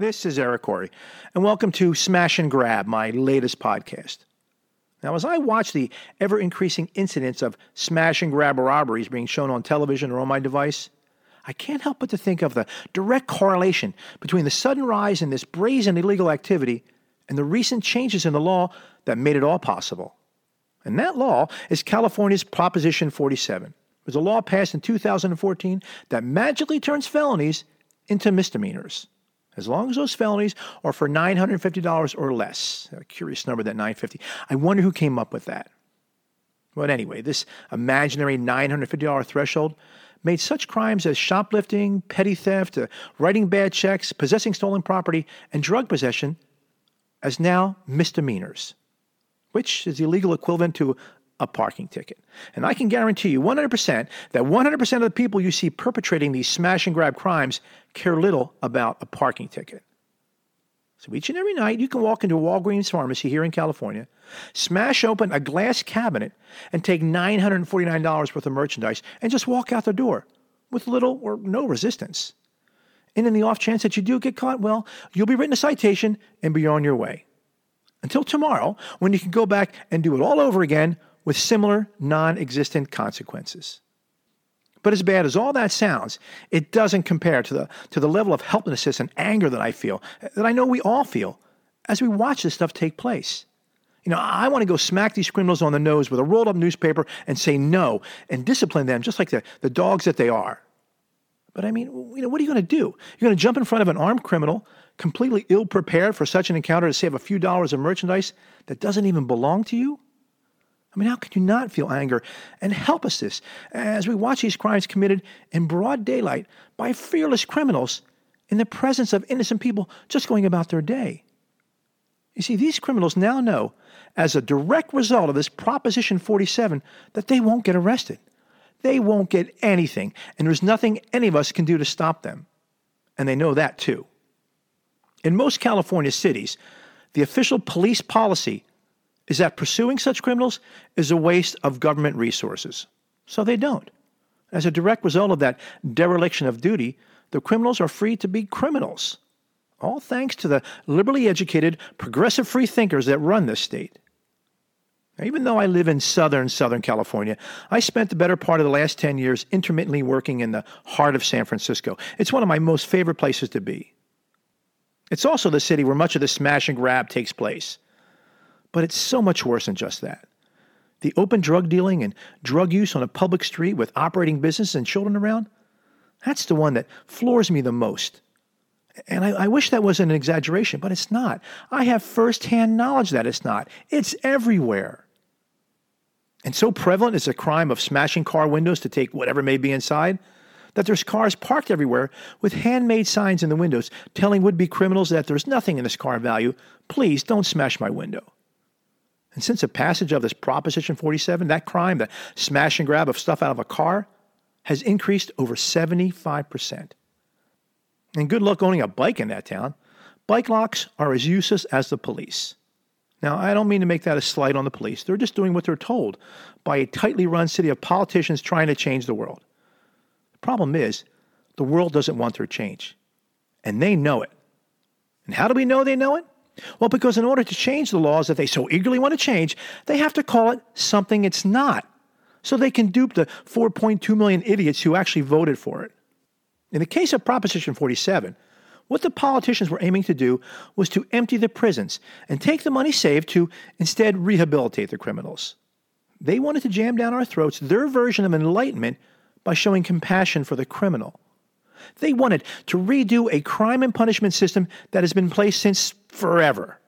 This is Eric Corey, and welcome to Smash and Grab, my latest podcast. Now, as I watch the ever increasing incidents of smash and grab robberies being shown on television or on my device, I can't help but to think of the direct correlation between the sudden rise in this brazen illegal activity and the recent changes in the law that made it all possible. And that law is California's Proposition 47. It was a law passed in 2014 that magically turns felonies into misdemeanors. As long as those felonies are for $950 or less. A curious number, that 950 I wonder who came up with that. But anyway, this imaginary $950 threshold made such crimes as shoplifting, petty theft, uh, writing bad checks, possessing stolen property, and drug possession as now misdemeanors, which is the legal equivalent to a parking ticket. And I can guarantee you 100% that 100% of the people you see perpetrating these smash and grab crimes care little about a parking ticket. So each and every night, you can walk into a Walgreens pharmacy here in California, smash open a glass cabinet, and take $949 worth of merchandise and just walk out the door with little or no resistance. And in the off chance that you do get caught, well, you'll be written a citation and be on your way. Until tomorrow, when you can go back and do it all over again with similar non existent consequences. But as bad as all that sounds, it doesn't compare to the, to the level of helplessness and anger that I feel, that I know we all feel, as we watch this stuff take place. You know, I want to go smack these criminals on the nose with a rolled up newspaper and say no and discipline them just like the, the dogs that they are. But I mean, you know, what are you going to do? You're going to jump in front of an armed criminal, completely ill prepared for such an encounter to save a few dollars of merchandise that doesn't even belong to you? I mean, how can you not feel anger and helplessness as we watch these crimes committed in broad daylight by fearless criminals in the presence of innocent people just going about their day? You see, these criminals now know, as a direct result of this Proposition 47, that they won't get arrested. They won't get anything, and there's nothing any of us can do to stop them. And they know that too. In most California cities, the official police policy is that pursuing such criminals is a waste of government resources. So they don't. As a direct result of that dereliction of duty, the criminals are free to be criminals. All thanks to the liberally educated, progressive free thinkers that run this state. Now, even though I live in southern Southern California, I spent the better part of the last 10 years intermittently working in the heart of San Francisco. It's one of my most favorite places to be. It's also the city where much of the smash and grab takes place. But it's so much worse than just that. The open drug dealing and drug use on a public street with operating businesses and children around, that's the one that floors me the most. And I, I, wish that wasn't an exaggeration, but it's not. I have firsthand knowledge that it's not. It's everywhere. And so prevalent is the crime of smashing car windows to take whatever may be inside that there's cars parked everywhere with handmade signs in the windows telling would be criminals that there's nothing in this car of value. Please don't smash my window. And since the passage of this Proposition 47, that crime, the smash and grab of stuff out of a car, has increased over 75%. And good luck owning a bike in that town. Bike locks are as useless as the police. Now, I don't mean to make that a slight on the police. They're just doing what they're told by a tightly run city of politicians trying to change the world. The problem is, the world doesn't want their change. And they know it. And how do we know they know it? Well, because in order to change the laws that they so eagerly want to change, they have to call it something it's not. So they can dupe the 4.2 million idiots who actually voted for it. In the case of Proposition 47, what the politicians were aiming to do was to empty the prisons and take the money saved to instead rehabilitate the criminals. They wanted to jam down our throats their version of enlightenment by showing compassion for the criminal. They wanted to redo a crime and punishment system that has been in place since forever.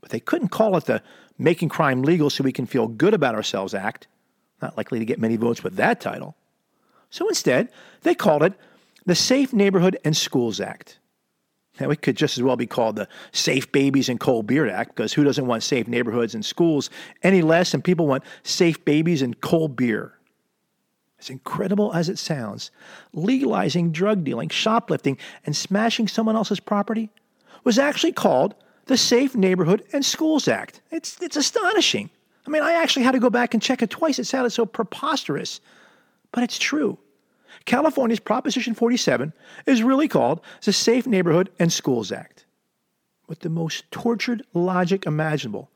But they couldn't call it the Making Crime Legal So We Can Feel Good About Ourselves Act. Not likely to get many votes with that title. So instead, they called it the Safe Neighborhood and Schools Act. Now, it could just as well be called the Safe Babies and Cold Beer Act, because who doesn't want safe neighborhoods and schools any less than people want safe babies and cold beer? As incredible as it sounds, legalizing drug dealing, shoplifting, and smashing someone else's property was actually called the Safe Neighborhood and Schools Act. It's, it's astonishing. I mean, I actually had to go back and check it twice. It sounded so preposterous, but it's true. California's Proposition 47 is really called the Safe Neighborhood and Schools Act. With the most tortured logic imaginable,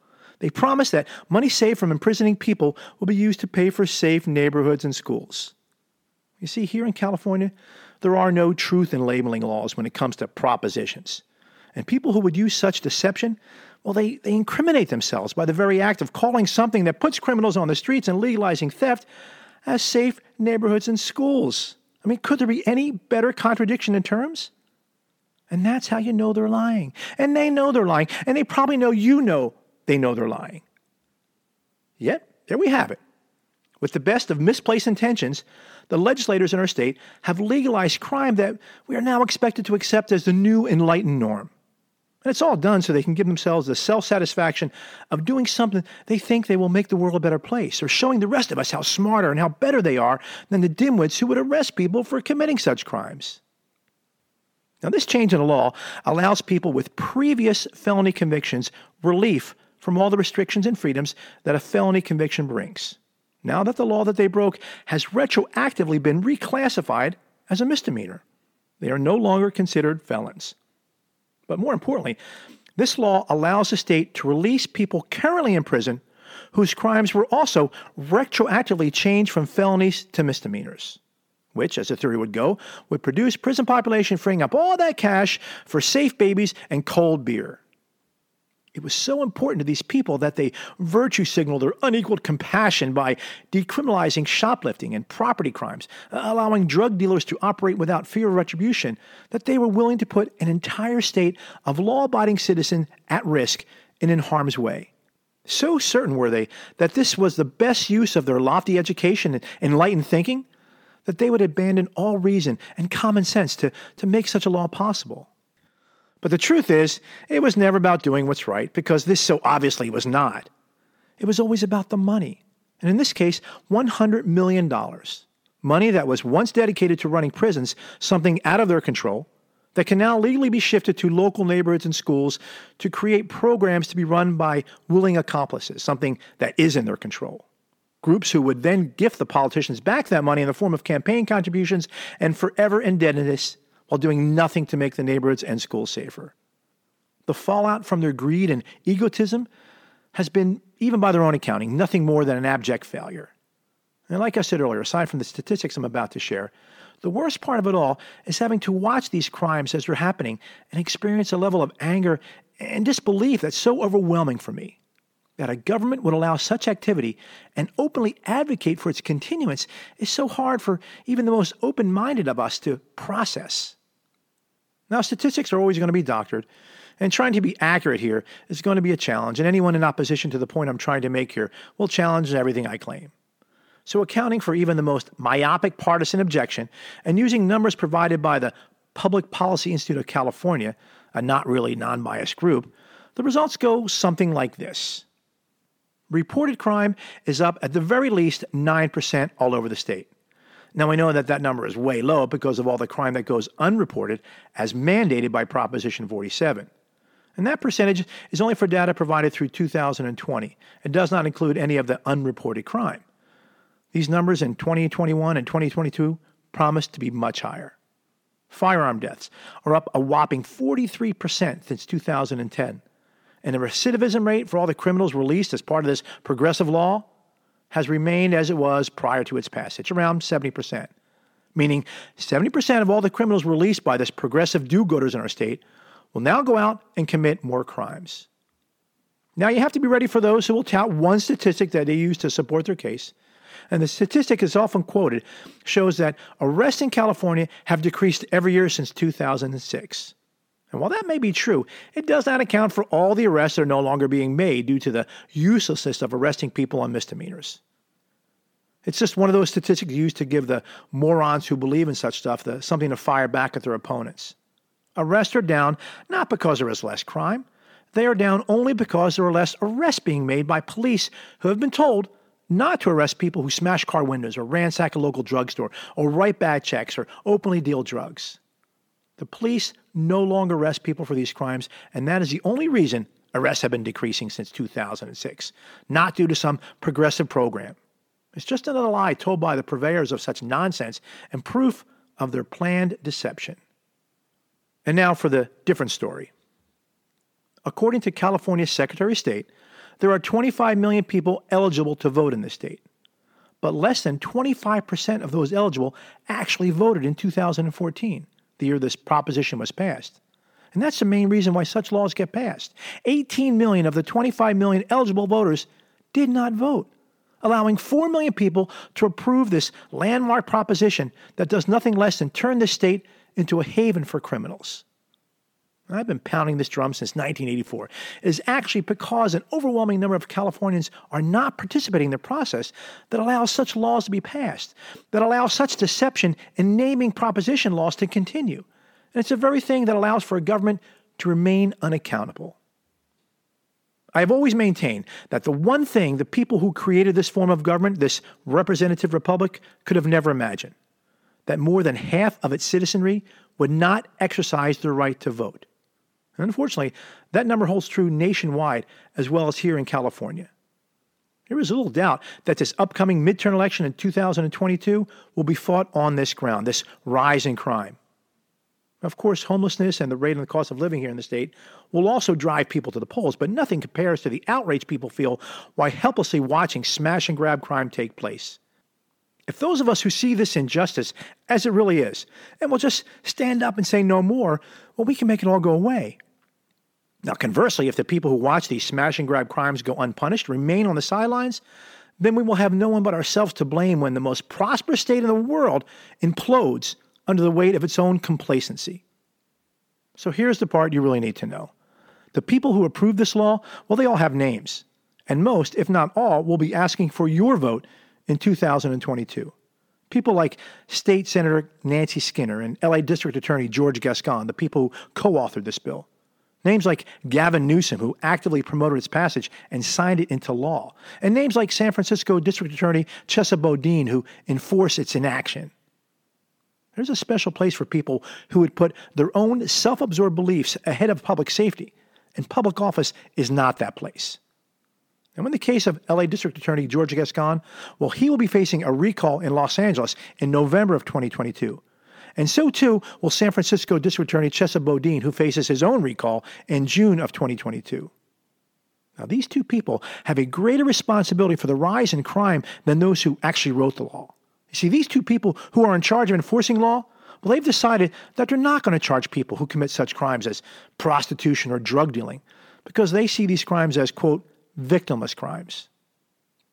they promise that money saved from imprisoning people will be used to pay for safe neighborhoods and schools. You see, here in California, there are no truth in labeling laws when it comes to propositions. And people who would use such deception, well, they, they incriminate themselves by the very act of calling something that puts criminals on the streets and legalizing theft as safe neighborhoods and schools. I mean, could there be any better contradiction in terms? And that's how you know they're lying. And they know they're lying. And they probably know you know they know they're lying. Yet, there we have it. With the best of misplaced intentions, the legislators in our state have legalized crime that we are now expected to accept as the new enlightened norm. And it's all done so they can give themselves the self satisfaction of doing something they think they will make the world a better place, or showing the rest of us how smarter and how better they are than the dimwits who would arrest people for committing such crimes. Now, this change in the law allows people with previous felony convictions relief from all the restrictions and freedoms that a felony conviction brings. Now that the law that they broke has retroactively been reclassified as a misdemeanor, they are no longer considered felons. But more importantly, this law allows the state to release people currently in prison whose crimes were also retroactively changed from felonies to misdemeanors, which, as the theory would go, would produce prison population freeing up all that cash for safe babies and cold beer. It was so important to these people that they virtue signaled their unequaled compassion by decriminalizing shoplifting and property crimes, allowing drug dealers to operate without fear of retribution, that they were willing to put an entire state of law abiding citizens at risk and in harm's way. So certain were they that this was the best use of their lofty education and enlightened thinking that they would abandon all reason and common sense to, to make such a law possible. But the truth is, it was never about doing what's right, because this so obviously was not. It was always about the money. And in this case, $100 million. Money that was once dedicated to running prisons, something out of their control, that can now legally be shifted to local neighborhoods and schools to create programs to be run by willing accomplices, something that is in their control. Groups who would then gift the politicians back that money in the form of campaign contributions and forever indebtedness while doing nothing to make the neighborhoods and schools safer. The fallout from their greed and egotism has been, even by their own accounting, nothing more than an abject failure. And like I said earlier, aside from the statistics I'm about to share, the worst part of it all is having to watch these crimes as they're happening and experience a level of anger and disbelief that's so overwhelming for me. That a government would allow such activity and openly advocate for its continuance is so hard for even the most open minded of us to process. Now, statistics are always going to be doctored, and trying to be accurate here is going to be a challenge, and anyone in opposition to the point I'm trying to make here will challenge everything I claim. So, accounting for even the most myopic partisan objection and using numbers provided by the Public Policy Institute of California, a not really non biased group, the results go something like this Reported crime is up at the very least 9% all over the state. Now, I know that that number is way low because of all the crime that goes unreported as mandated by Proposition 47. And that percentage is only for data provided through 2020. It does not include any of the unreported crime. These numbers in 2021 and 2022 promise to be much higher. Firearm deaths are up a whopping 43% since 2010 and the recidivism rate for all the criminals released as part of this progressive law has remained as it was prior to its passage, around 70%. Meaning 70% of all the criminals released by this progressive do gooders in our state will now go out and commit more crimes. Now, you have to be ready for those who will tout one statistic that they use to support their case. And the statistic is often quoted shows that arrests in California have decreased every year since 2006. And while that may be true, it does not account for all the arrests that are no longer being made due to the uselessness of arresting people on misdemeanors. It's just one of those statistics used to give the morons who believe in such stuff the, something to fire back at their opponents. Arrests are down not because there is less crime, they are down only because there are less arrests being made by police who have been told not to arrest people who smash car windows or ransack a local drugstore or write bad checks or openly deal drugs. The police no longer arrest people for these crimes, and that is the only reason arrests have been decreasing since 2006, not due to some progressive program. It's just another lie told by the purveyors of such nonsense and proof of their planned deception. And now for the different story. According to California's Secretary of State, there are 25 million people eligible to vote in the state. But less than 25% of those eligible actually voted in 2014, the year this proposition was passed. And that's the main reason why such laws get passed. 18 million of the 25 million eligible voters did not vote, allowing 4 million people to approve this landmark proposition that does nothing less than turn the state into a haven for criminals. I've been pounding this drum since 1984. is actually because an overwhelming number of Californians are not participating in the process that allows such laws to be passed, that allows such deception in naming proposition laws to continue. And it's the very thing that allows for a government to remain unaccountable. I have always maintained that the one thing the people who created this form of government, this representative republic, could have never imagined that more than half of its citizenry would not exercise their right to vote. And unfortunately, that number holds true nationwide as well as here in California. There is little doubt that this upcoming midterm election in 2022 will be fought on this ground, this rise in crime. Of course, homelessness and the rate and the cost of living here in the state will also drive people to the polls, but nothing compares to the outrage people feel while helplessly watching smash and grab crime take place. If those of us who see this injustice as it really is, and will just stand up and say no more, well, we can make it all go away. Now, conversely, if the people who watch these smash and grab crimes go unpunished, remain on the sidelines, then we will have no one but ourselves to blame when the most prosperous state in the world implodes under the weight of its own complacency. So here's the part you really need to know. The people who approved this law, well, they all have names. And most, if not all, will be asking for your vote in 2022. People like State Senator Nancy Skinner and LA District Attorney George Gascon, the people who co authored this bill. Names like Gavin Newsom, who actively promoted its passage and signed it into law. And names like San Francisco District Attorney Chesa Boudin, who enforced its inaction. There's a special place for people who would put their own self absorbed beliefs ahead of public safety, and public office is not that place. And in the case of LA District Attorney George Gascon, well, he will be facing a recall in Los Angeles in November of 2022 and so too will San Francisco District Attorney Chesa Boudin, who faces his own recall in June of 2022. Now, these two people have a greater responsibility for the rise in crime than those who actually wrote the law. You see, these two people who are in charge of enforcing law, well, they've decided that they're not going to charge people who commit such crimes as prostitution or drug dealing because they see these crimes as, quote, victimless crimes.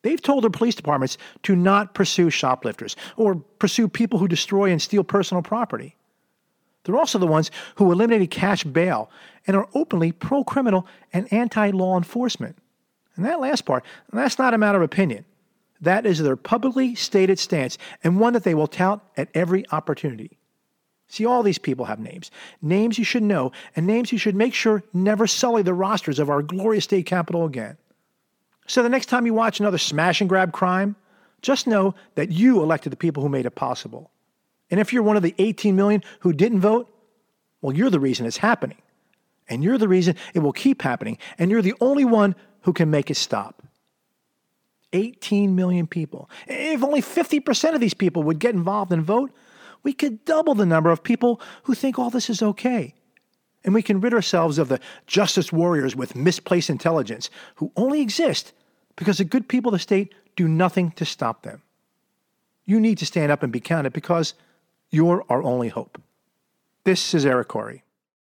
They've told their police departments to not pursue shoplifters or pursue people who destroy and steal personal property. They're also the ones who eliminated cash bail and are openly pro criminal and anti law enforcement. And that last part, that's not a matter of opinion. That is their publicly stated stance and one that they will tout at every opportunity. See, all these people have names. Names you should know, and names you should make sure never sully the rosters of our glorious state capital again. So the next time you watch another smash and grab crime, just know that you elected the people who made it possible. And if you're one of the 18 million who didn't vote, well, you're the reason it's happening. And you're the reason it will keep happening. And you're the only one who can make it stop. 18 million people. If only 50% of these people would get involved and vote, we could double the number of people who think all this is okay. And we can rid ourselves of the justice warriors with misplaced intelligence who only exist because the good people of the state do nothing to stop them. You need to stand up and be counted because you're our only hope. This is Eric Corey.